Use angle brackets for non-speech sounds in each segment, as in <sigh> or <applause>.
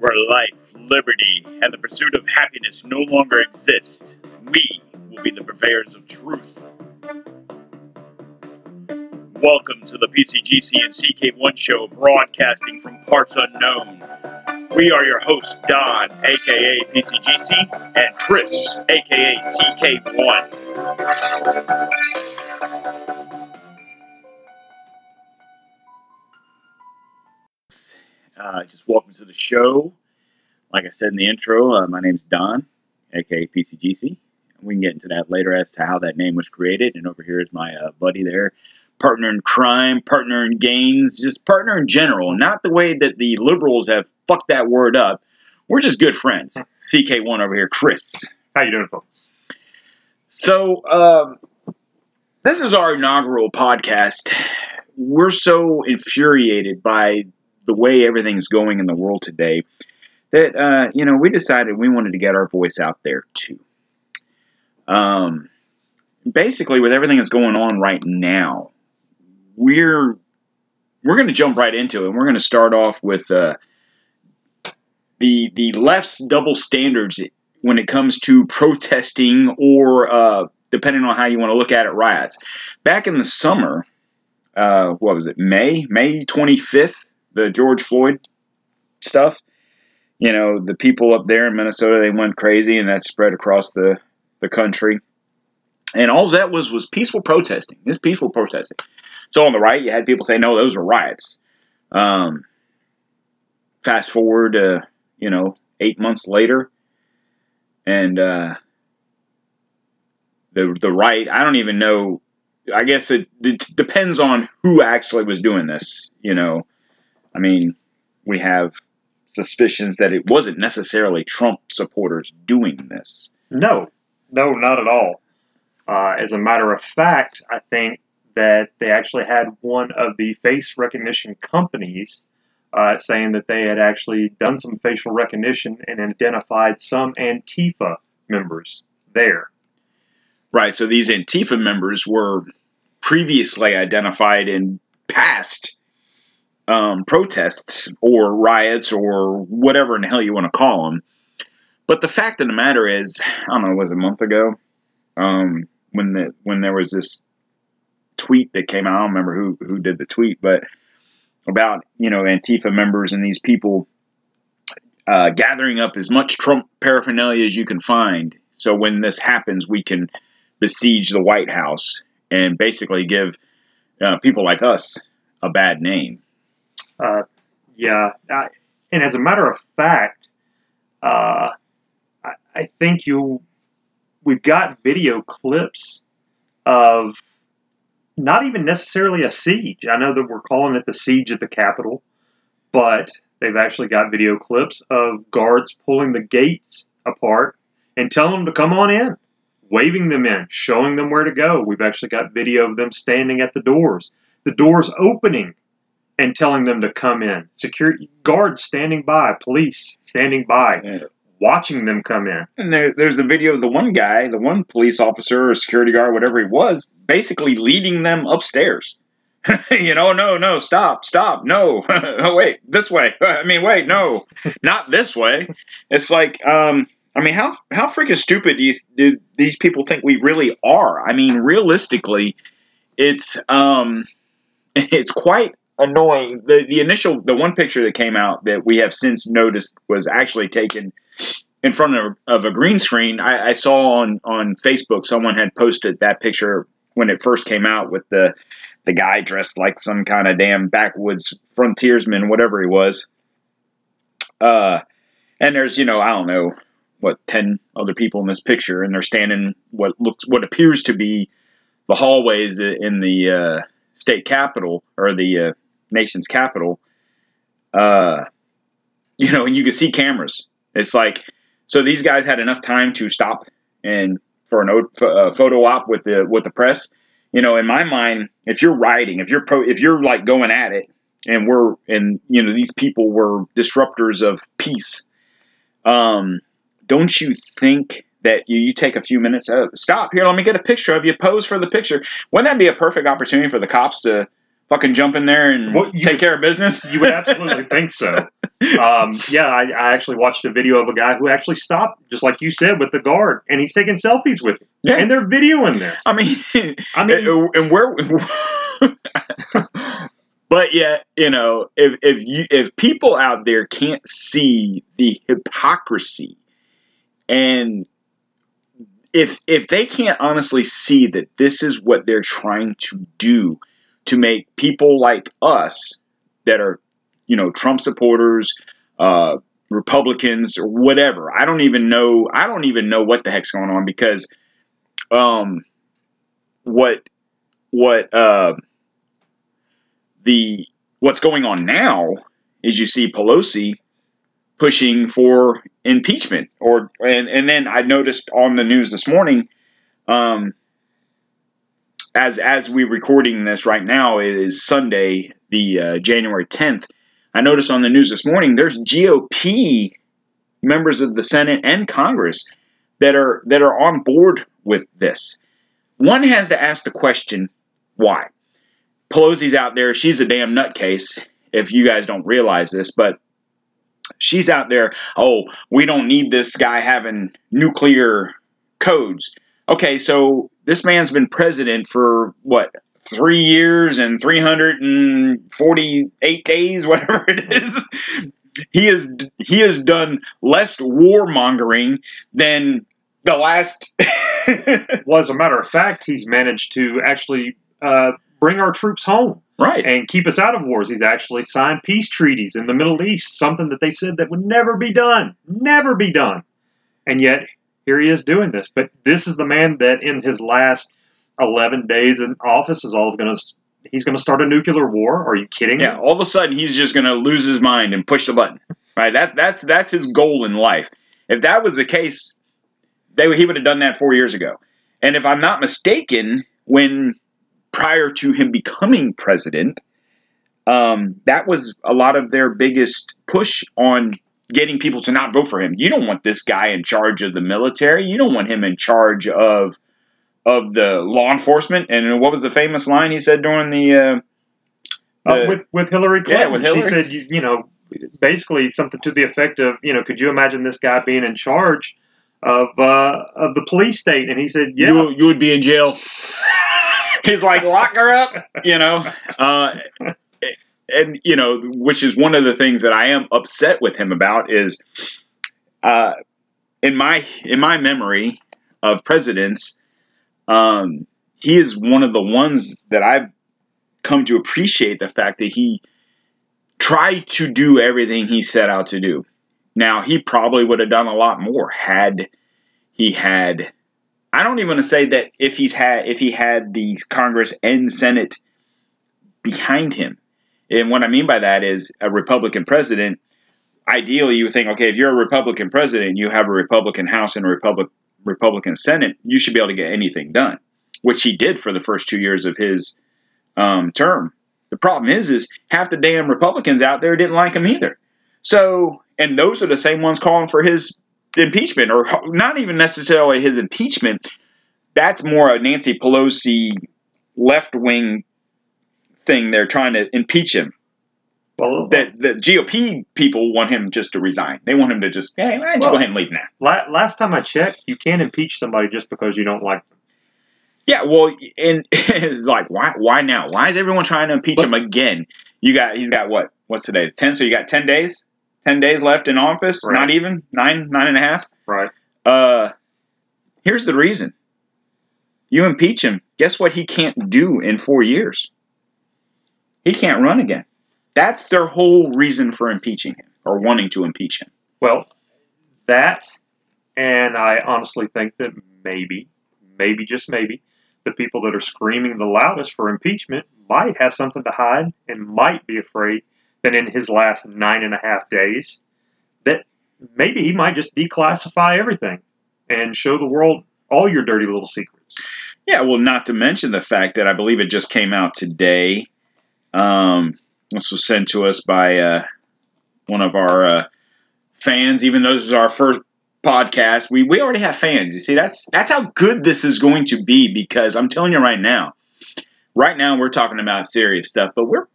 where life, liberty, and the pursuit of happiness no longer exist, we will be the purveyors of truth. Welcome to the PCGC and CK1 show, broadcasting from parts unknown. We are your hosts, Don, aka PCGC, and Chris, aka CK1. Uh, just welcome to the show. Like I said in the intro, uh, my name's Don, aka PCGC. We can get into that later as to how that name was created. And over here is my uh, buddy there, partner in crime, partner in gains, just partner in general. Not the way that the liberals have fucked that word up. We're just good friends. CK1 over here, Chris. How you doing, folks? So, um, this is our inaugural podcast. We're so infuriated by the way everything's going in the world today that uh, you know we decided we wanted to get our voice out there too. Um, basically, with everything that's going on right now, we're we're going to jump right into it. and We're going to start off with uh, the the left's double standards when it comes to protesting or uh, depending on how you want to look at it, riots. Back in the summer, uh, what was it? May May twenty fifth the George Floyd stuff. You know, the people up there in Minnesota they went crazy, and that spread across the the country. And all that was was peaceful protesting. It's peaceful protesting. So on the right, you had people say, "No, those were riots." Um, fast forward, uh, you know, eight months later, and uh, the the right. I don't even know. I guess it, it depends on who actually was doing this. You know, I mean, we have suspicions that it wasn't necessarily Trump supporters doing this. No, no, not at all. Uh, as a matter of fact, I think that they actually had one of the face recognition companies uh, saying that they had actually done some facial recognition and identified some Antifa members there. Right. So these Antifa members were previously identified in past um, protests or riots or whatever in the hell you want to call them. But the fact of the matter is, I don't know, it was a month ago um, when the when there was this tweet that came out. I don't remember who who did the tweet, but about you know Antifa members and these people uh, gathering up as much Trump paraphernalia as you can find. So when this happens, we can besiege the White House and basically give uh, people like us a bad name. Uh, yeah, I, and as a matter of fact, uh, I, I think you we've got video clips of not even necessarily a siege. I know that we're calling it the siege of the Capitol, but they've actually got video clips of guards pulling the gates apart and telling them to come on in, waving them in, showing them where to go. We've actually got video of them standing at the doors, the doors opening and telling them to come in. Security guards standing by, police standing by, Yeah. watching them come in. And there, there's the video of the one guy, the one police officer or security guard, whatever he was, basically leading them upstairs. <laughs> you know, no, no, stop, stop, no, <laughs> oh wait, this way. <laughs> I mean, wait, no, not this way. It's like, um, I mean, how how freaking stupid do, you, do these people think we really are? I mean, realistically, it's um, it's quite annoying. The the initial the one picture that came out that we have since noticed was actually taken in front of, of a green screen. I, I saw on on Facebook someone had posted that picture when it first came out with the the guy dressed like some kind of damn backwoods frontiersman, whatever he was. Uh, and there's you know I don't know what ten other people in this picture, and they're standing what looks what appears to be the hallways in the uh, state capitol or the uh, nation's capital. Uh, <laughs> you know, and you can see cameras. It's like so these guys had enough time to stop and for an uh, photo op with the with the press. You know, in my mind, if you're riding, if you're pro, if you're like going at it, and we're and you know these people were disruptors of peace. Um, don't you think that you, you take a few minutes? Uh, stop here. Let me get a picture of you. Pose for the picture. Wouldn't that be a perfect opportunity for the cops to fucking jump in there and Well, take would- care of business? <laughs> You would absolutely think so. <laughs> Um, yeah, I, I actually watched a video of a guy who actually stopped, just like you said, with the guard, and he's taking selfies with him, Yeah. and they're videoing this. I mean, <laughs> I mean, and where but yet you know if if you if people out there can't see the hypocrisy and if if they can't honestly see that this is what they're trying to do to make people like us that are you know Trump supporters uh Republicans or whatever. I don't even know I don't even know what the heck's going on because um what what uh, the what's going on now is you see Pelosi pushing for impeachment, or and and then I noticed on the news this morning, um, as as we recording this right now it is Sunday, the uh, January tenth. I noticed on the news this morning there's GOP members of the Senate and Congress that are that are on board with this. One has to ask the question, why? Pelosi's out there, she's a damn nutcase, if you guys don't realize this, but she's out there, oh, we don't need this guy having nuclear codes. Okay, so this man's been president for what, three years and 348 days, <laughs> whatever it is. He has he has done less warmongering than the last <laughs> well, as a matter of fact, he's managed to actually uh, bring our troops home right. and keep us out of wars. He's actually signed peace treaties in the Middle East, something that they said that would never be done, never be done. And yet, here he is doing this. But this is the man that, in his last 11 days in office, is all going to. He's going to start a nuclear war. Are you kidding? Yeah, all of a sudden he's just going to lose his mind and push the button. Right? That that's that's his goal in life. If that was the case, they he would have done that 4 years ago. And if I'm not mistaken, when prior to him becoming president, um, that was a lot of their biggest push on getting people to not vote for him. You don't want this guy in charge of the military. You don't want him in charge of of the law enforcement. And what was the famous line he said during the uh, Uh, with with Hillary Yeah, Clinton, with she said, you, you know, basically something to the effect of, you know, could you imagine this guy being in charge of uh, of the police state? And he said, yeah, you, you would be in jail. <laughs> He's like, lock her up, you know. <laughs> And you know, which is one of the things that I am upset with him about is, uh, in my in my memory of presidents, um, he is one of the ones that I've come to appreciate the fact that he tried to do everything he set out to do. Now he probably would have done a lot more had he had I don't even want to say that if he's had if he had the Congress and Senate behind him. And what I mean by that is a Republican president. Ideally, you would think, okay, if you're a Republican president, you have a Republican House and a Republic, Republican Senate, you should be able to get anything done, which he did for the first two years of his um, term. The problem is, is half the damn Republicans out there didn't like him either. So, and those are the same ones calling for his impeachment, or not even necessarily his impeachment. That's more a Nancy Pelosi left wing thing. They're trying to impeach him. well, That the GOP people want him just to resign. They want him to just, hey, why don't you Well- go ahead and leave now? la- last time I checked, you can't impeach somebody just because you don't like them. Yeah, well, and <laughs> it's like, why? Why now? Why is everyone trying to impeach But- him again? You got, he's got what? What's today? Ten. So you got ten days. Ten days left in office. Right. Not even nine, nine and a half. Right. Uh, here's the reason. You impeach him. Guess what? He can't do in four years. He can't run again. That's their whole reason for impeaching him or wanting to impeach him. Well, that, and I honestly think that maybe, maybe just maybe, the people that are screaming the loudest for impeachment might have something to hide and might be afraid that in his last nine and a half days, that maybe he might just declassify everything and show the world all your dirty little secrets. Yeah, well, not to mention the fact that I believe it just came out today. Um, this was sent to us by uh, one of our uh, fans. Even though this is our first podcast, we we already have fans. You see, that's that's how good this is going to be because I'm telling you right now, right now we're talking about serious stuff, but we're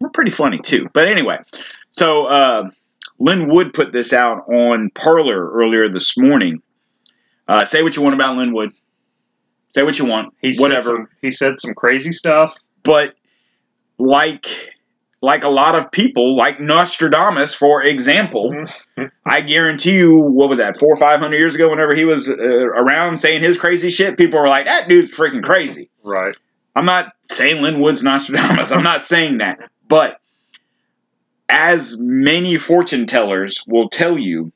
we're pretty funny too. But anyway, so uh, Lin Wood put this out on Parler earlier this morning. Uh, say what you want about Lin Wood. Say what you want. He said whatever. some- he said some crazy stuff. but like like a lot of people, like Nostradamus, for example, <laughs> I guarantee you, what was that, four or five hundred years ago, whenever he was uh, around saying his crazy shit, people were like, that dude's freaking crazy. Right. I'm not saying Lin Wood's Nostradamus. <laughs> I'm not saying that. But as many fortune tellers will tell you,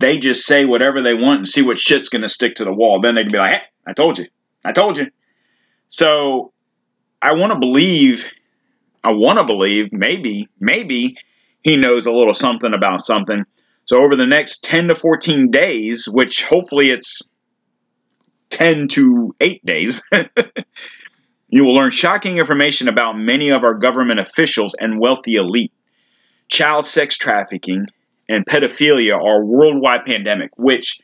they just say whatever they want and see what shit's going to stick to the wall. Then they can be like, hey, I told you. I told you. So I want to believe, I want to believe, maybe, maybe he knows a little something about something. So over the next 10 to 14 days, which hopefully it's 10 to 8 days, <laughs> you will learn shocking information about many of our government officials and wealthy elite. Child sex trafficking and pedophilia are worldwide pandemic, which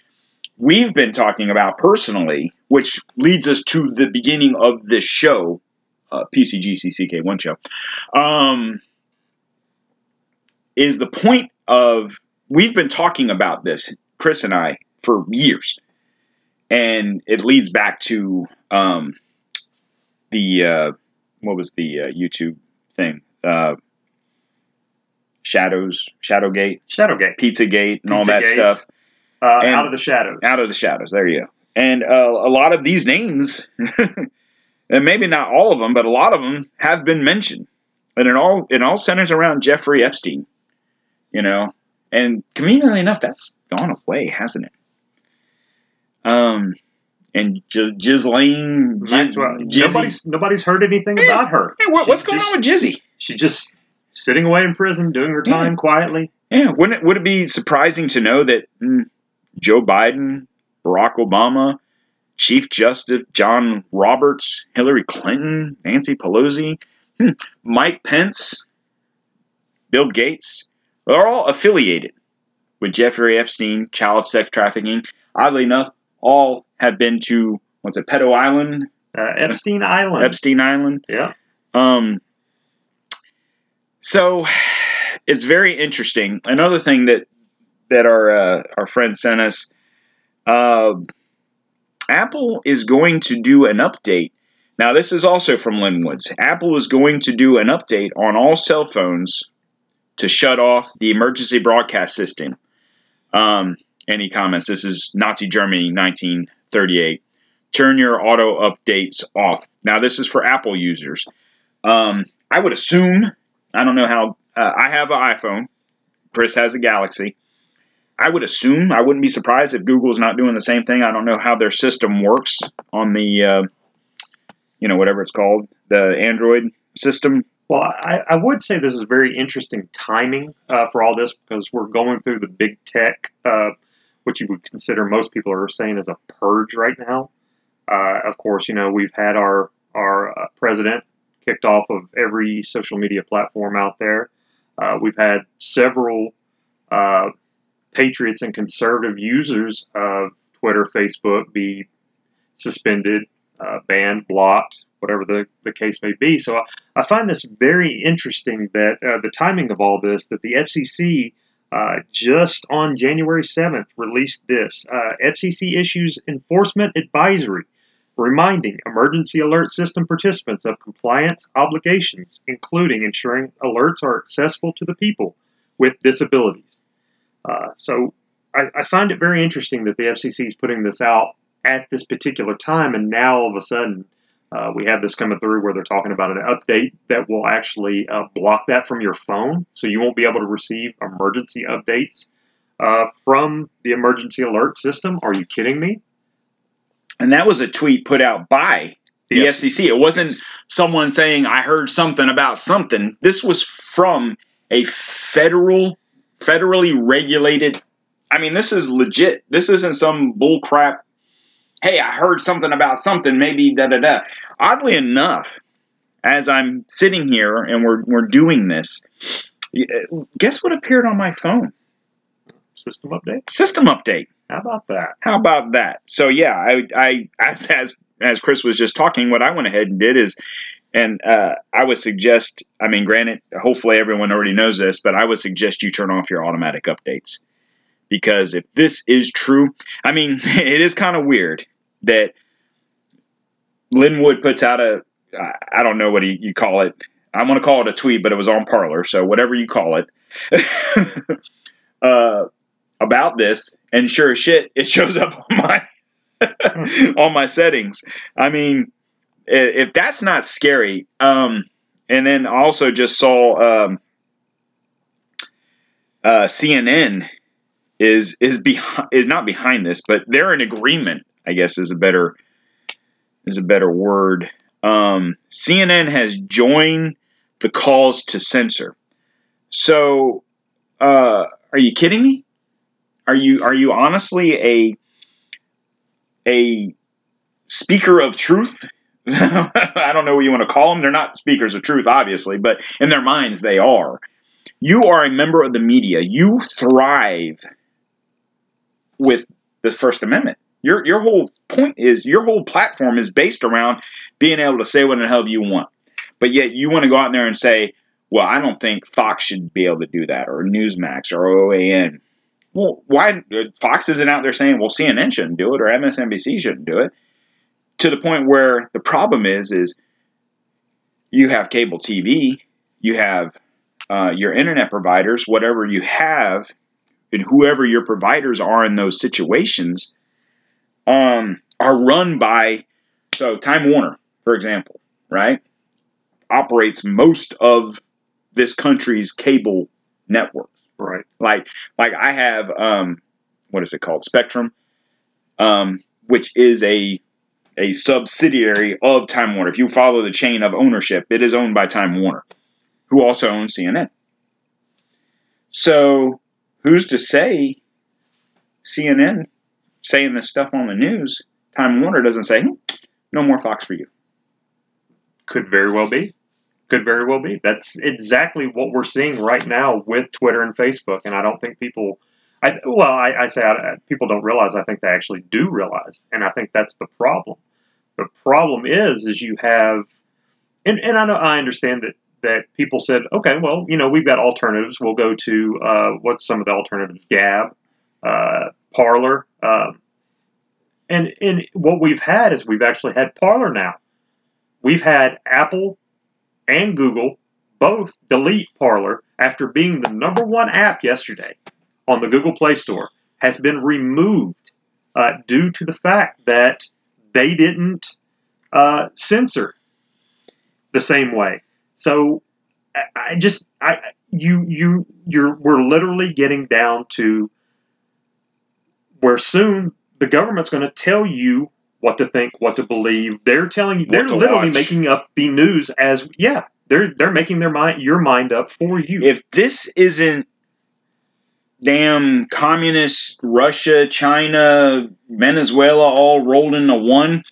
we've been talking about personally, which leads us to the beginning of this show, uh, PCGCCK1 show, um, is the point of we've been talking about this, Chris and I, for years. And it leads back to um, the uh, what was the uh, YouTube thing? Uh, Shadows, Shadowgate, Shadowgate. Pizzagate, and all that stuff. Uh, out of the shadows. Out of the shadows. There you go. And uh, a lot of these names, <laughs> and maybe not all of them, but a lot of them have been mentioned, and it all it all centers around Jeffrey Epstein. You know, and conveniently enough, that's gone away, hasn't it? Um, and G- Ghislaine, Maxwell. Jizzy- Nobody's nobody's heard anything Yeah. about her. Hey, what, what's going just- on with Jizzy? She's just sitting away in prison, doing her time quietly. Yeah, wouldn't it, would it be surprising to know that mm, Joe Biden, Barack Obama, Chief Justice John Roberts, Hillary Clinton, Nancy Pelosi, hmm, Mike Pence, Bill Gates, they're all affiliated with Jeffrey Epstein, child sex trafficking. Oddly enough, all have been to what's it, Pedo Island, Uh, Epstein Island. Epstein Island. yeah. Um, so it's very interesting. Another thing that that our uh, our friend sent us, uh, Apple is going to do an update. Now, this is also from Lin Woods. Apple is going to do an update on all cell phones to shut off the emergency broadcast system. Um, he comments, "This is Nazi Germany, 1938. Turn your auto updates off." Now, this is for Apple users. Um, I would assume, I don't know how, uh, I have an iPhone. Chris has a Galaxy. I would assume, I wouldn't be surprised if Google's not doing the same thing. I don't know how their system works on the, uh, you know, whatever it's called, the Android system. Well, I, I would say this is very interesting timing uh, for all this because we're going through the big tech, uh, which you would consider most people are saying is a purge right now. Uh, of course, you know we've had our our uh, president kicked off of every social media platform out there. Uh, we've had several uh, patriots and conservative users of Twitter, Facebook be suspended, uh, banned, blocked, whatever the, the case may be. So I, I find this very interesting that uh, the timing of all this, that the FCC uh, just on January 7th released this uh, FCC issues enforcement advisory reminding emergency alert system participants of compliance obligations, including ensuring alerts are accessible to the people with disabilities. Uh, so I, I find it very interesting that the FCC is putting this out at this particular time, and now all of a sudden uh, we have this coming through where they're talking about an update that will actually uh, block that from your phone, so you won't be able to receive emergency updates uh, from the emergency alert system. Are you kidding me? And that was a tweet put out by the. FCC. It wasn't someone saying, I heard something about something. This was from a federal, federally regulated. I mean, this is legit. This isn't some bull crap. Hey, I heard something about something, maybe da da da. Oddly enough, as I'm sitting here and we're, we're doing this, uh, guess what appeared on my phone? System update. System update. How about that? How about that? So yeah, I, I as as as Chris was just talking, what I went ahead and did is, and uh, I would suggest. I mean, granted, hopefully everyone already knows this, but I would suggest you turn off your automatic updates because if this is true, I mean, <laughs> it is kind of weird that Lin Wood puts out a. I don't know what you call it. I want to call it a tweet, but it was on Parler, so whatever you call it. <laughs> uh, about this, and sure as shit, it <laughs> shows up on my on my settings. I mean, if that's not scary, um, and then also just saw um, uh, CNN is is behind is not behind this, but they're in agreement. I guess is a better is a better word. Um, CNN has joined the calls to censor. So, uh, are you kidding me? Are you are you honestly a a speaker of truth? <laughs> I don't know what you want to call them. They're not speakers of truth, obviously, but in their minds they are. You are a member of the media. You thrive with the First Amendment. Your your whole point is your whole platform is based around being able to say what the hell you want. But yet you want to go out there and say, well, I don't think Fox should be able to do that, or Newsmax, or OAN. Well, why uh, Fox isn't out there saying, well, CNN shouldn't do it, or MSNBC shouldn't do it, to the point where the problem is, is you have cable TV, you have uh, your internet providers, whatever you have, and whoever your providers are in those situations, um, are run by. So Time Warner, for example, right, operates most of this country's cable networks. Right. Like like I have um, what is it called? Spectrum, um, which is a a subsidiary of Time Warner. If you follow the chain of ownership, it is owned by Time Warner, who also owns CNN. So who's to say CNN saying this stuff on the news, Time Warner doesn't say, hmm, no more Fox for you. Could very well be. Could very well be. That's exactly what we're seeing right now with Twitter and Facebook, and I don't think people. I, well, I, I say I, people don't realize. I think they actually do realize, and I think that's the problem. The problem is, is you have, and, and I know I understand that that people said, okay, well, you know, we've got alternatives. We'll go to uh, what's some of the alternatives? Gab, uh, Parler, um, and and what we've had is we've actually had Parler now. We've had Apple and Google both delete Parler after being the number one app yesterday on the Google Play Store has been removed uh, due to the fact that they didn't uh, censor the same way. So I just I you you you're we're literally getting down to where soon the government's going to tell you what to think, what to believe. They're telling you they're literally watch. making up the news as yeah, they're they're making their mind your mind up for you. If this isn't damn communist Russia, China, Venezuela all rolled into one,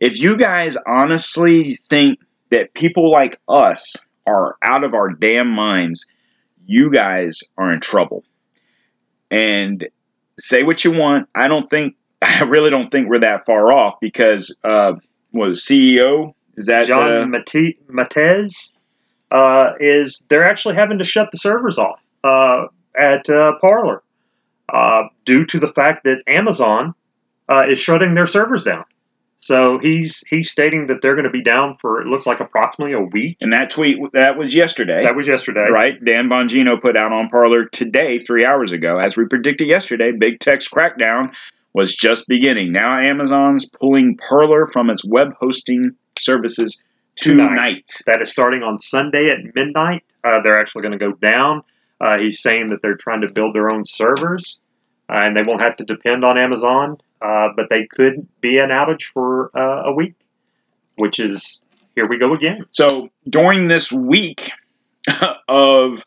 if you guys honestly think that people like us are out of our damn minds, you guys are in trouble. And say what you want. I don't think, <laughs> I really don't think we're that far off because, uh, was CEO? Is that John Mate- Matze? Uh, is they're actually having to shut the servers off uh, at uh, Parler uh, due to the fact that Amazon uh, is shutting their servers down. So he's he's stating that they're going to be down for it looks like approximately a week. And that tweet that was yesterday. That was yesterday, right? Dan Bongino put out on Parler today, three hours ago, as we predicted yesterday. Big tech's crackdown was just beginning. Now Amazon's pulling Parler from its web hosting services tonight. tonight. That is starting on Sunday at midnight. Uh, they're actually going to go down. Uh, he's saying that they're trying to build their own servers, uh, and they won't have to depend on Amazon uh, but they could be an outage for uh, a week, which is here we go again. So during this week <laughs> of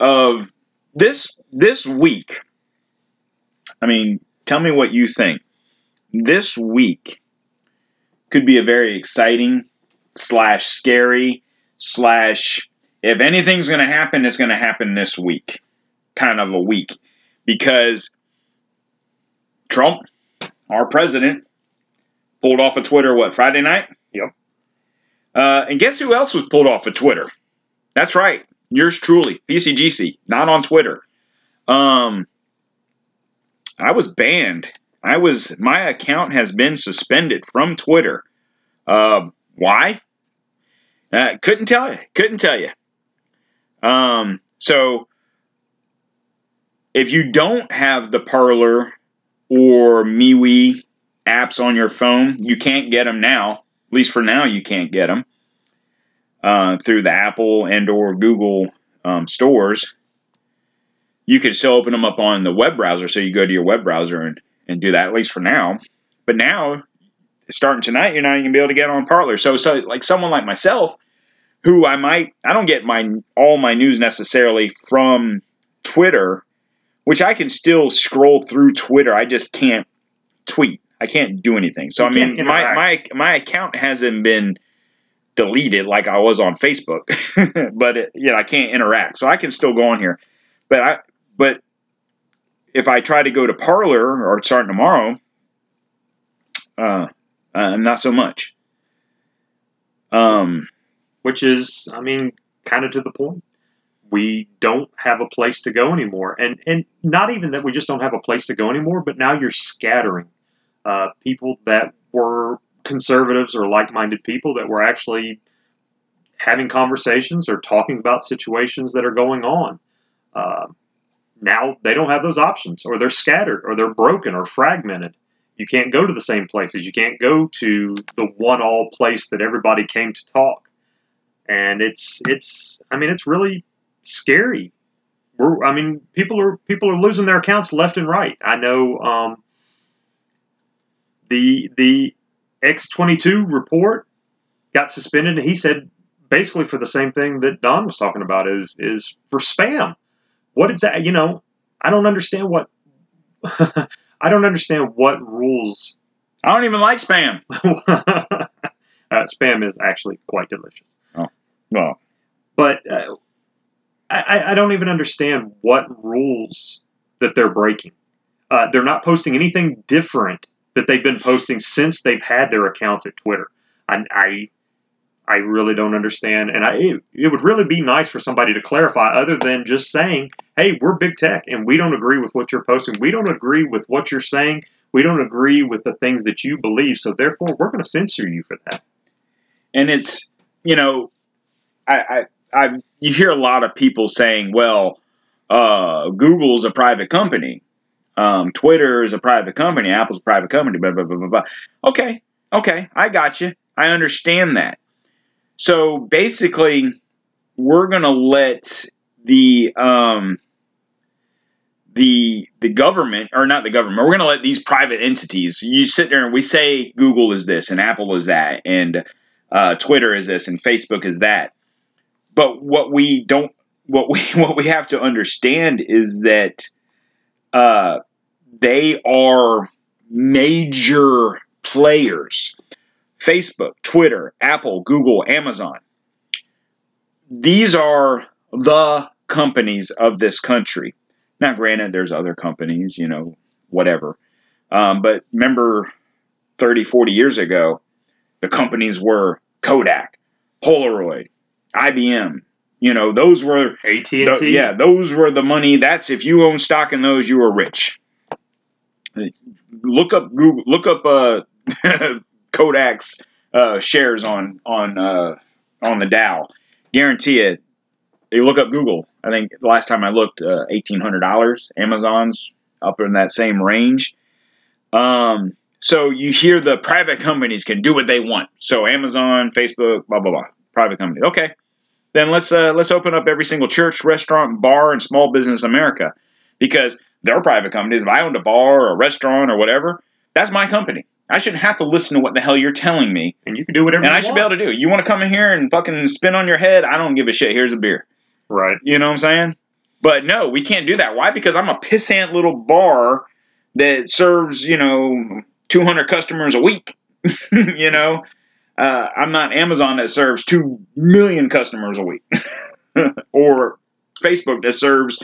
of this this week, I mean, tell me what you think. This week could be a very exciting slash scary slash if anything's going to happen, it's going to happen this week, kind of a week, because Trump our president pulled off of Twitter. What Friday night? Yep. Uh, and guess who else was pulled off of Twitter? That's right, yours truly, PCGC, not on Twitter. Um, I was banned. I was my account has been suspended from Twitter. Uh, why? Uh, couldn't tell you. Couldn't tell you. Um, so if you don't have the Parler or MeWe apps on your phone, you can't get them now. At least for now, you can't get them uh, through the Apple and or Google um, stores. You can still open them up on the web browser, so you go to your web browser and, and do that. At least for now. But now, starting tonight, you're not even gonna be able to get on Parler. So, so like someone like myself, who I might, I don't get my all my news necessarily from Twitter which I can still scroll through Twitter. I just can't tweet. I can't do anything. So You I mean, my my my account hasn't been deleted like I was on Facebook, <laughs> but it, you know I can't interact. So I can still go on here, but I but if I try to go to Parler or starting tomorrow, uh, uh, not so much. Um, which is, I mean, kind of to the point. We don't have a place to go anymore, and and not even that we just don't have a place to go anymore, but now you're scattering uh, people that were conservatives or like-minded people that were actually having conversations or talking about situations that are going on. Uh, now they don't have those options, or they're scattered, or they're broken, or fragmented. You can't go to the same places. You can't go to the one-all place that everybody came to talk and it's it's I mean it's really scary. We're I mean people are people are losing their accounts left and right. I know um, the the X twenty two report got suspended, and he said basically for the same thing that Don was talking about is is for spam. What is that? You know, I don't understand what <laughs> I don't understand what rules. I don't even like spam. <laughs> uh, spam is actually quite delicious. Well, but uh, I, I don't even understand what rules that they're breaking. Uh, they're not posting anything different that they've been posting since they've had their accounts at Twitter. I, I, I really don't understand, and I, it, it would really be nice for somebody to clarify, other than just saying, "Hey, we're big tech, and we don't agree with what you're posting. We don't agree with what you're saying. We don't agree with the things that you believe. So therefore, we're going to censor you for that." and it's you know I, I I you hear a lot of people saying, well, uh, Google's a private company, um, Twitter is a private company, Apple's a private company, blah blah blah blah blah. Okay, okay, I got you. I understand that. So basically, we're gonna let the um, the the government or not the government. We're gonna let these private entities. You sit there and we say Google is this and Apple is that and uh, Twitter is this and Facebook is that. But what we don't, what we <laughs> what we have to understand is that uh, they are major players. Facebook, Twitter, Apple, Google, Amazon. These are the companies of this country. Now, granted, there's other companies, you know, whatever. Um, but remember 30, 40 years ago, the companies were Kodak, Polaroid, IBM. You know, those were AT and T, yeah, those were the money. That's if you own stock in those, you were rich. Look up Google. Look up uh, <laughs> Kodak's uh, shares on on uh, on the Dow. Guarantee it. You look up Google. I think the last time I looked, uh, eighteen hundred dollars. Amazon's up in that same range. Um, so you hear the private companies can do what they want. So Amazon, Facebook, blah blah blah, private company. Okay, then let's uh, let's open up every single church, restaurant, bar, and small business in America because they're private companies. If I owned a bar or a restaurant or whatever, that's my company. I shouldn't have to listen to what the hell you're telling me, and you can do whatever. and I should be able to do. You want to come in here and fucking spin on your head? I don't give a shit. Here's a beer. right. You know what I'm saying? But no, we can't do that. Why? Because I'm a pissant little bar that serves, you know, 200 customers a week. <laughs> you know, uh, I'm not Amazon that serves 2 million customers a week <laughs> or Facebook that serves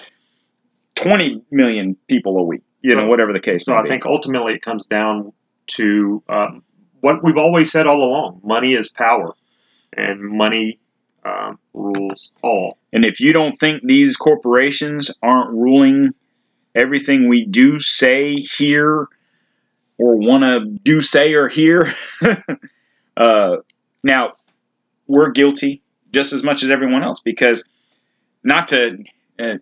20 million people a week. You So- know, whatever the case So I be. think ultimately it comes down to um, what we've always said all along: money is power, and money um, rules all. And if you don't think these corporations aren't ruling everything we do, say, hear, or want to do, say, or hear, <laughs> uh, now we're guilty just as much as everyone else because not to. Uh,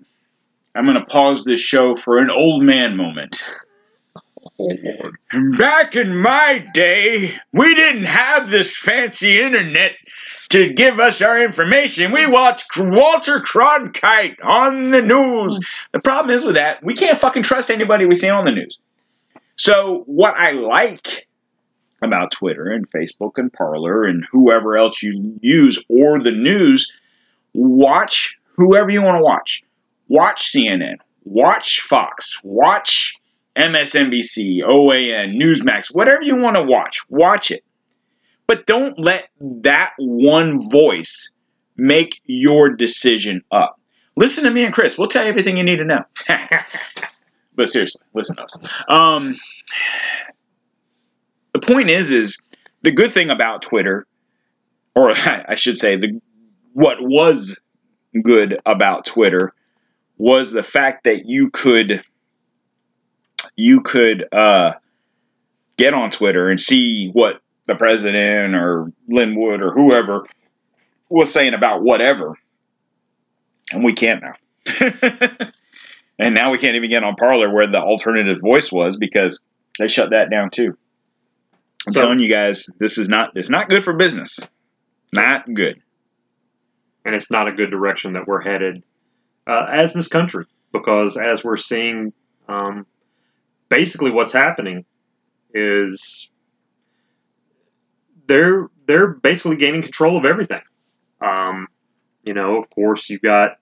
I'm going to pause this show for an old man moment. Back in my day, we didn't have this fancy internet to give us our information. We watched Walter Cronkite on the news. The problem is with that, we can't fucking trust anybody we see on the news. So, what I like about Twitter and Facebook and Parler and whoever else you use or the news, watch whoever you want to watch. Watch CNN, watch Fox, watch MSNBC, OAN, Newsmax, whatever you want to watch, watch it. But don't let that one voice make your decision up. Listen to me and Chris. We'll tell you everything you need to know. <laughs> but seriously, listen to us. Um, the point is, is the good thing about Twitter, or <laughs> I should say, the what was good about Twitter was the fact that you could you could uh, get on Twitter and see what the president or Lin Wood or whoever was saying about whatever. And we can't now. <laughs> and now we can't even get on Parler where the alternative voice was because they shut that down too. I'm So- telling you guys, this is not it's not good for business. Not good. and it's not a good direction that we're headed uh, as this country because as we're seeing um, basically what's happening is they're they're basically gaining control of everything um, you know of course you've got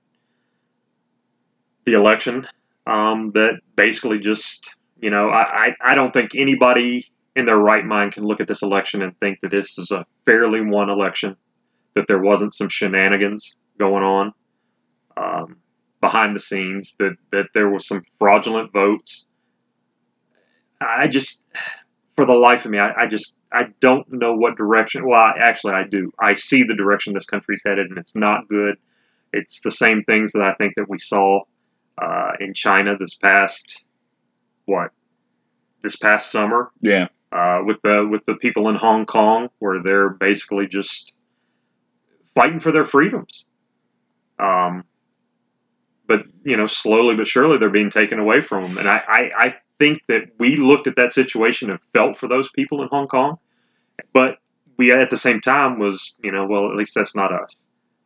the election um, that basically just you know I, I, I don't think anybody in their right mind can look at this election and think that this is a fairly won election that there wasn't some shenanigans going on um, behind the scenes, that, that there was some fraudulent votes. I just, for the life of me, I, I just, I don't know what direction. Well, I, actually, I do. I see the direction this country's headed, and it's not good. It's the same things that I think that we saw uh, in China this past, what, this past summer Yeah. Uh, with the with the people in Hong Kong, where they're basically just fighting for their freedoms. Um, but you know, slowly but surely, they're being taken away from them. And I, I, I think that we looked at that situation and felt for those people in Hong Kong, but we at the same time was, you know, well, at least that's not us.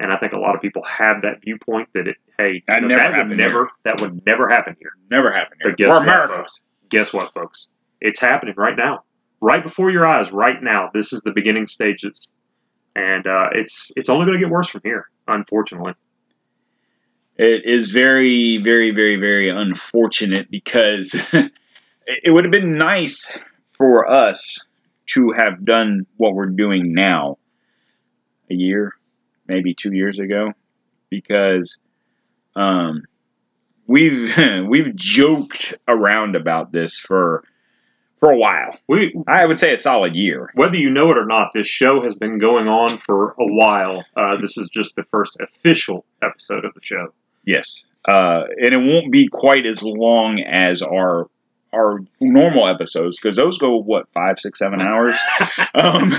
And I think a lot of people have that viewpoint that it, hey, That you know, never that would never, that would never happen here. Never happen here. But guess We're what, America. folks? Guess what, folks? It's happening right now, right before your eyes, right now. This is the beginning stages, and uh, it's it's only going to get worse from here, unfortunately. It is very, very, very, very unfortunate because <laughs> it would have been nice for us to have done what we're doing now a year, maybe two years ago, because um, we've <laughs> we've joked around about this for for a while. We, I would say a solid year. whether you know it or not, this show has been going on for a while. Uh, this is just the first official episode of the show. Yes, uh, and it won't be quite as long as our our normal episodes because those go what five, six, seven <laughs> hours. um,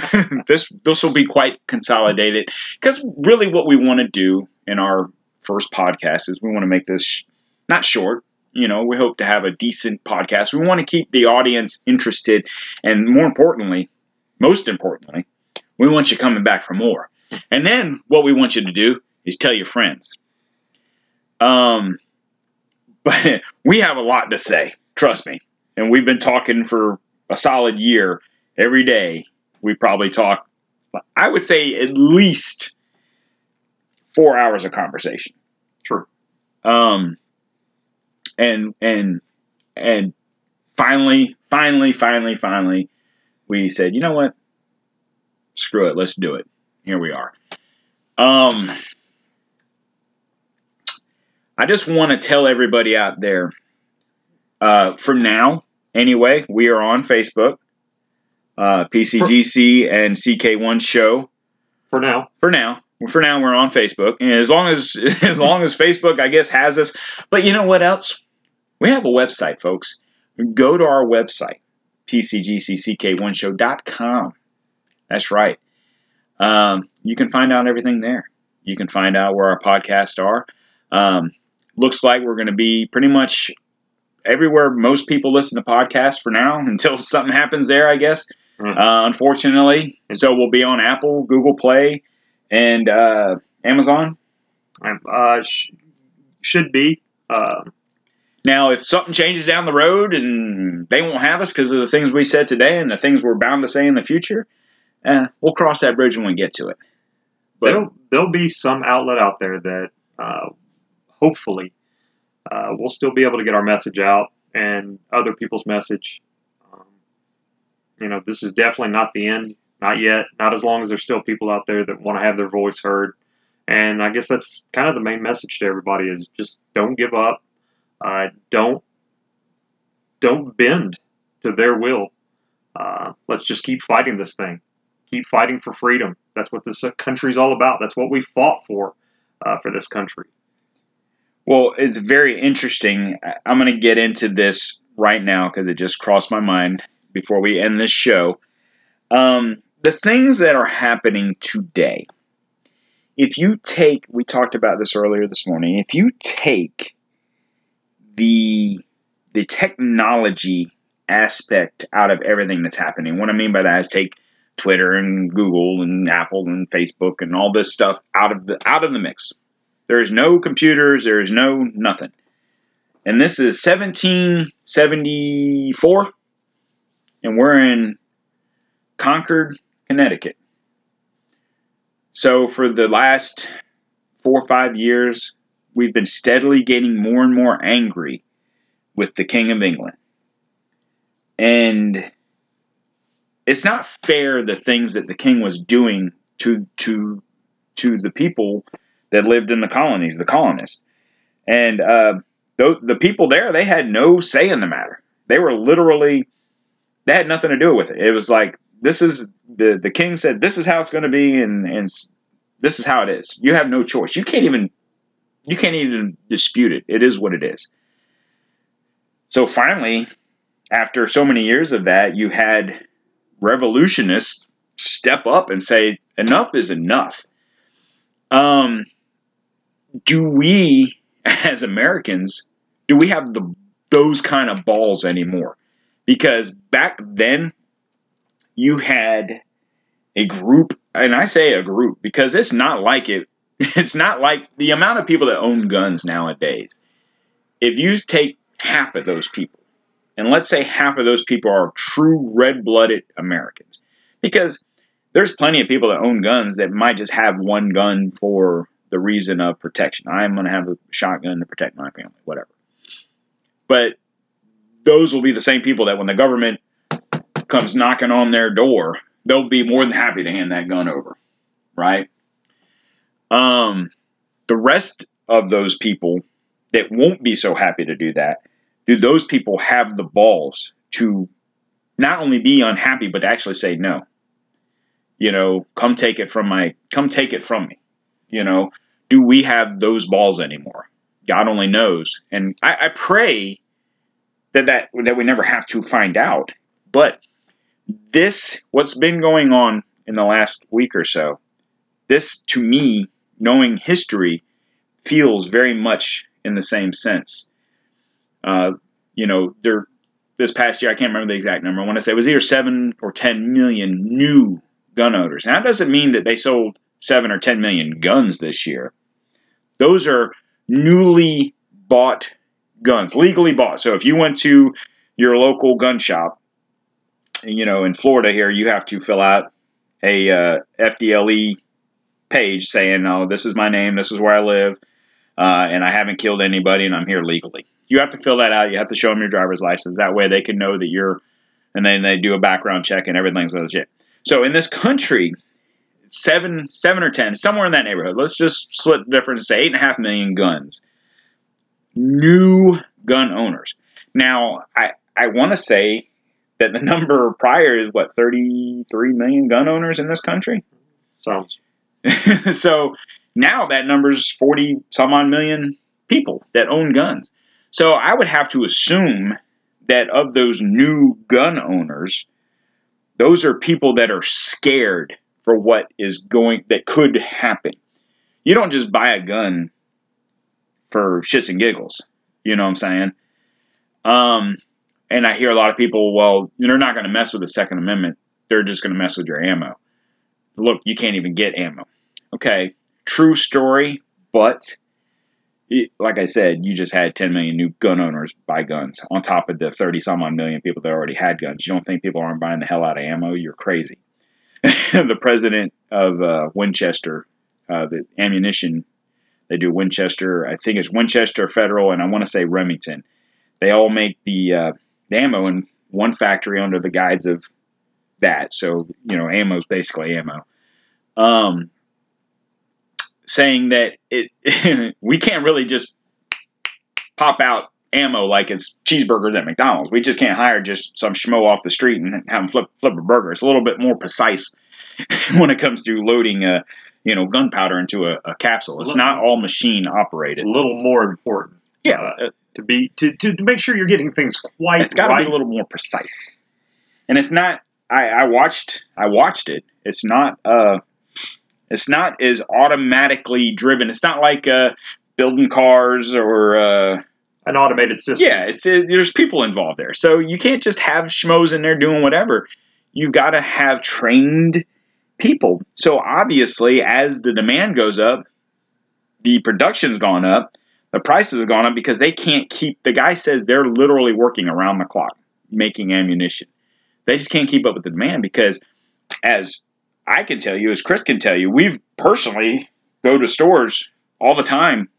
<laughs> this this will be quite consolidated because really what we want to do in our first podcast is we want to make this sh- not short. You know, we hope to have a decent podcast. We want to keep the audience interested, and more importantly, most importantly, we want you coming back for more. And then what we want you to do is tell your friends. Um, <laughs> but we have a lot to say, trust me. And we've been talking for a solid year every day. We probably talk, I would say, at least four hours of conversation. True. Um, and and and finally, finally, finally, finally, we said, you know what? Screw it, let's do it. Here we are. Um, I just want to tell everybody out there. Uh, from now, anyway, we are on Facebook. uh, PCGC and CK1 show For now, for now. For now, we're on Facebook, and as long as <laughs> as long as Facebook, I guess, has us. But you know what else? We have a website, folks. Go to our website, pcgcck1show.com. That's right. Um, you can find out everything there. You can find out where our podcasts are. Um, looks like we're going to be pretty much everywhere most people listen to podcasts for now <laughs> until something happens there, I guess. Mm. Uh, unfortunately, so we'll be on Apple, Google Play, and uh, Amazon. uh, sh- should be. Now, if something changes down the road and they won't have us because of the things we said today and the things we're bound to say in the future, eh, we'll cross that bridge when we get to it. But there'll there'll be some outlet out there that uh, hopefully uh, we'll still be able to get our message out and other people's message. Um, you know, this is definitely not the end, not yet. Not as long as there's still people out there that want to have their voice heard. And I guess that's kind of the main message to everybody: is just don't give up, uh, don't don't bend to their will. Uh, let's just keep fighting this thing keep fighting for freedom. That's what this country's all about. That's what we fought for uh, for this country. Well, it's very interesting. I'm going to get into this right now because it just crossed my mind before we end this show. Um, the things that are happening today, if you take, we talked about this earlier this morning, if you take the the technology aspect out of everything that's happening, what I mean by that is take Twitter and Google and Apple and Facebook and all this stuff out of the out of the mix. There is no computers. There is no nothing. And this is 1774, and we're in Concord, Connecticut. So for the last four or five years, we've been steadily getting more and more angry with the King of England. And it's not fair the things that the king was doing to to to the people that lived in the colonies, the colonists, and uh, those, the people there they had no say in the matter. They were literally they had nothing to do with it. It was like this is the the king said this is how it's going to be, and and this is how it is. You have no choice. You can't even you can't even dispute it. It is what it is. So finally, after so many years of that, you had revolutionists step up and say enough is enough. Um, do we, <laughs> as Americans, do we have the those kind of balls anymore? Because back then, you had a group, and I say a group because it's not like it. <laughs> It's not like the amount of people that own guns nowadays. If you take half of those people, and let's say half of those people are true red blooded Americans. Because there's plenty of people that own guns that might just have one gun for the reason of protection. I'm going to have a shotgun to protect my family, whatever. But those will be the same people that when the government comes knocking on their door, they'll be more than happy to hand that gun over, right? Um, the rest of those people that won't be so happy to do that do those people have the balls to not only be unhappy but actually say no? You know come take it from my come take it from me. You know do we have those balls anymore? God only knows. And i, I pray that, that that we never have to find out. But this what's been going on in the last week or so this to me knowing history feels very much in the same sense uh, you know, there this past year, I can't remember the exact number. I want to say it was either seven or ten million new gun owners. Now, that doesn't mean that they sold seven or ten million guns this year. Those are newly bought guns, legally bought. So if you went to your local gun shop, you know, in Florida here, you have to fill out a uh, FDLE page saying, "Oh, this is my name, this is where I live, uh, and I haven't killed anybody, and I'm here legally." You have to fill that out. You have to show them your driver's license. That way, they can know that you're. And then they do a background check, and everything's legit. So in this country, seven, seven or ten, somewhere in that neighborhood. Let's just split the difference say eight and a half million guns. New gun owners. Now, I I want to say that the <laughs> number prior is what 33 million gun owners in this country. Sounds <laughs> so now that number's 40 some odd million people that own guns. So I would have to assume that of those new gun owners, those are people that are scared for what is going that could happen. You don't just buy a gun for shits and giggles. You know what I'm saying? Um, and I hear a lot of people, well, they're not going to mess with the Second Amendment. They're just going to mess with your ammo. Look, you can't even get ammo. Okay, true story, but it, like I said, you just had 10 million new gun owners buy guns on top of the 30 some odd million people that already had guns. You don't think people aren't buying the hell out of ammo? You're crazy. <laughs> the president of uh, Winchester, uh, the ammunition, they do Winchester, I think it's Winchester Federal, and I want to say Remington. They all make the, uh, the ammo in one factory under the guides of that. So, you know, ammo is basically ammo. Um, saying that it <laughs> we can't really just pop out ammo like it's cheeseburgers at McDonald's. We just can't hire just some schmo off the street and have him flip flip a burger. It's a little bit more precise <laughs> when it comes to loading a you know gunpowder into a, a capsule. It's not all machine operated. a little more important. Yeah, Uh, to be to, to, to make sure you're getting things quite it's got to right. be a little more precise. And it's not. I, I watched. I watched it. It's not. Uh, it's not as automatically driven. It's not like uh, building cars or. Uh, an automated system. yeah, it's uh, there's people involved there, so you can't just have schmoes in there doing whatever. You've got to have trained people. So obviously, as the demand goes up, the production's gone up, the prices have gone up because they can't keep. The guy says they're literally working around the clock making ammunition. They just can't keep up with the demand because, as I can tell you, as Chris can tell you, we've personally go to stores all the time,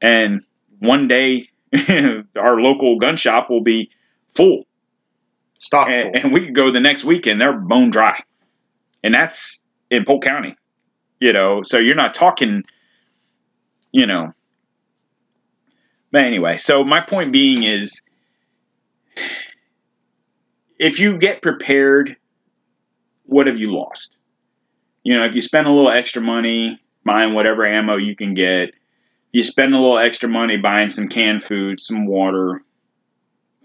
and one day <laughs> our local gun shop will be full. Stock and, full. and we could go the next weekend they're bone dry. And that's in polk county you know so you're not talking you know. But anyway so my point being is if you get prepared what have you lost you know if you spend a little extra money buying whatever ammo you can get you spend a little extra money buying some canned food some water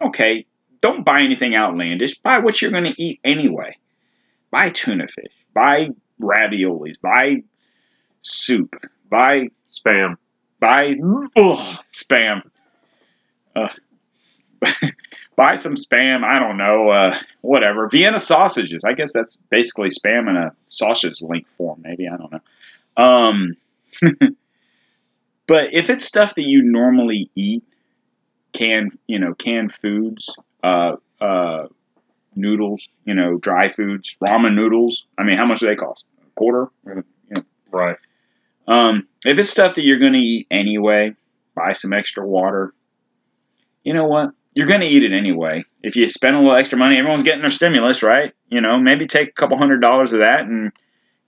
okay don't buy anything outlandish. Buy what you're going to eat anyway. Buy tuna fish. Buy raviolis. Buy soup. Buy Spam. buy ugh, spam. Uh, buy some spam. I don't know. Uh, whatever. Vienna sausages. I guess that's basically spam in a sausage link form. Maybe I don't know. Um, <laughs> but if it's stuff that you normally eat, canned you know canned foods, uh, uh, noodles, you know dry foods, ramen noodles. I mean, how much do they cost? A quarter. Right. Um, if it's stuff that you're going to eat anyway, buy some extra water. You know what? You're going to eat it anyway. If you spend a little extra money, everyone's getting their stimulus, right? You know, maybe take a couple hundred dollars of that and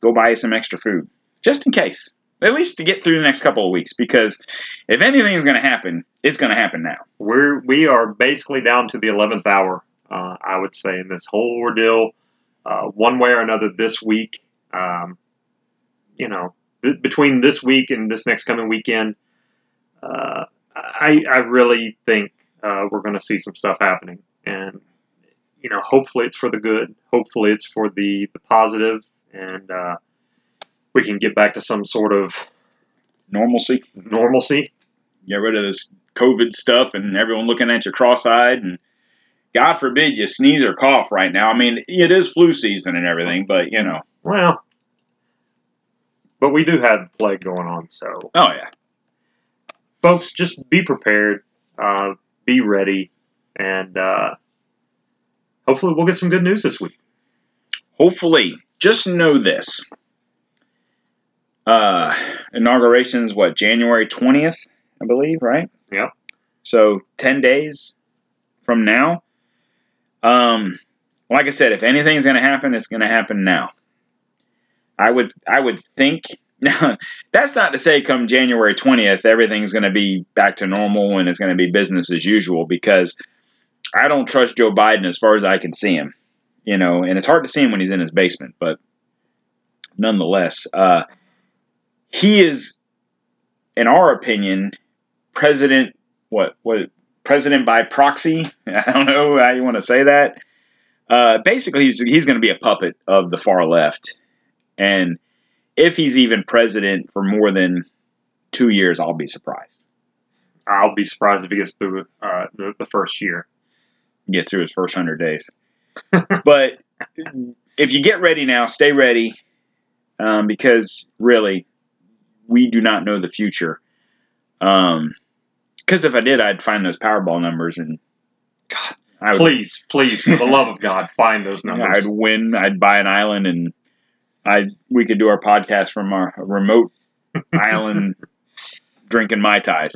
go buy some extra food, just in case. At least to get through the next couple of weeks, because if anything is going to happen, it's going to happen now. We're we are basically down to the eleventh hour. Uh, I would say in this whole ordeal, uh, one way or another this week. Um, you know, th- between this week and this next coming weekend, uh, I I really think uh, we're going to see some stuff happening, and you know, hopefully it's for the good. Hopefully it's for the the positive, and uh, we can get back to some sort of Normalcy. normalcy. Get rid of this COVID stuff and everyone looking at you cross-eyed and God forbid you sneeze or cough right now. I mean, it is flu season and everything, but you know. Well, but we do have the plague going on, so Oh yeah. folks, just be prepared, uh, be ready, and uh, hopefully we'll get some good news this week. Hopefully, just know this. Uh is what, January 20th, I believe, right? Yeah. So, 10 days from now. Um like I said, if anything's going to happen, it's going to happen now. I would I would think <laughs> now that's not to say come January 20th everything's going to be back to normal and it's going to be business as usual because I don't trust Joe Biden as far as I can see him. You know, and it's hard to see him when he's in his basement, but nonetheless, uh, he is, in our opinion, president. What what president by proxy? <laughs> I don't know how you want to say that. Uh, basically, he's he's going to be a puppet of the far left, and if he's even president for more than two years, I'll be surprised. I'll be surprised if he gets through uh, the, the first year. Get through his first hundred days. <laughs> but if you get ready now, stay ready, um, because really, we do not know the future. Um, because if I did, I'd find those Powerball numbers and God, I would, please, please, for the love of God, find those <laughs> numbers. I'd win. I'd buy an island and I we could do our podcast from our remote <laughs> island drinking mai tais.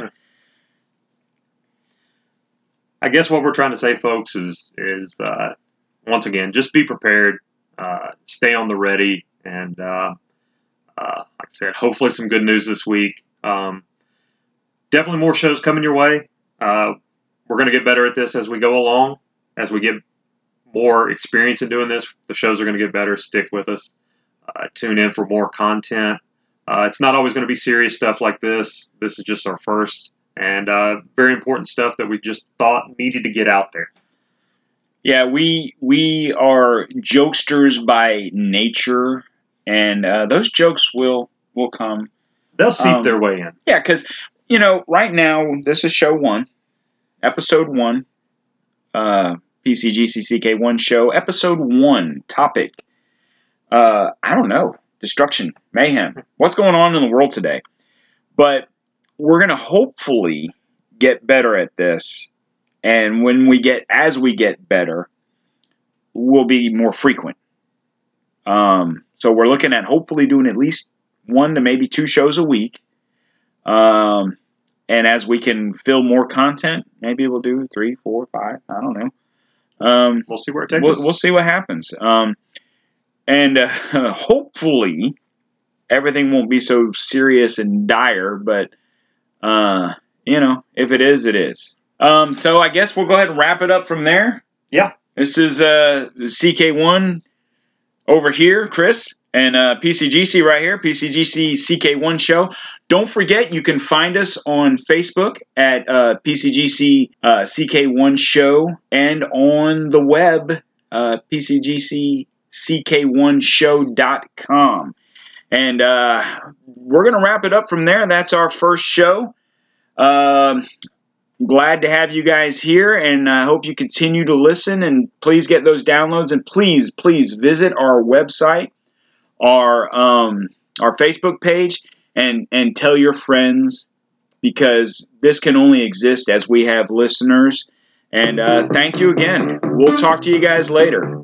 I guess what we're trying to say, folks, is is uh, once again, just be prepared, uh, stay on the ready, and uh, uh, like I said, hopefully some good news this week. Um, definitely more shows coming your way. Uh, we're going to get better at this as we go along. As we get more experience in doing this, the shows are going to get better. Stick with us. Uh, tune in for more content. Uh, it's not always going to be serious stuff like this. This is just our first and uh, very important stuff that we just thought needed to get out there. Yeah, we we are jokesters by nature, and uh, those jokes will will come. They'll seep Um, their way in. Yeah, because you know, right now this is show one, episode one, uh, PCGCCK one show, episode one topic. Uh, I don't know, destruction, mayhem. What's going on in the world today? But we're gonna hopefully get better at this, and when we get, as we get better, we'll be more frequent. Um, so we're looking at hopefully doing at least one to maybe two shows a week. Um, and as we can fill more content, maybe we'll do three, four, five. I don't know. Um, We'll see where it takes we'll, us. we'll see what happens. Um, and uh, <laughs> hopefully, everything won't be so serious and dire. But uh, you know, if it is, it is. Um, so I guess we'll go ahead and wrap it up from there. Yeah. This is uh, CK1 over here, Chris, and uh, PCGC right here, PCGC CK1 show. Don't forget, you can find us on Facebook at uh, PCGC uh, CK1 show and on the web, uh, PCGCCK1show.com. And uh, we're going to wrap it up from there. That's our first show. Um, glad to have you guys here, and I hope you continue to listen. And please get those downloads, and please, please visit our website, our um, our Facebook page, and and tell your friends because this can only exist as we have listeners. And uh, thank you again. We'll talk to you guys later.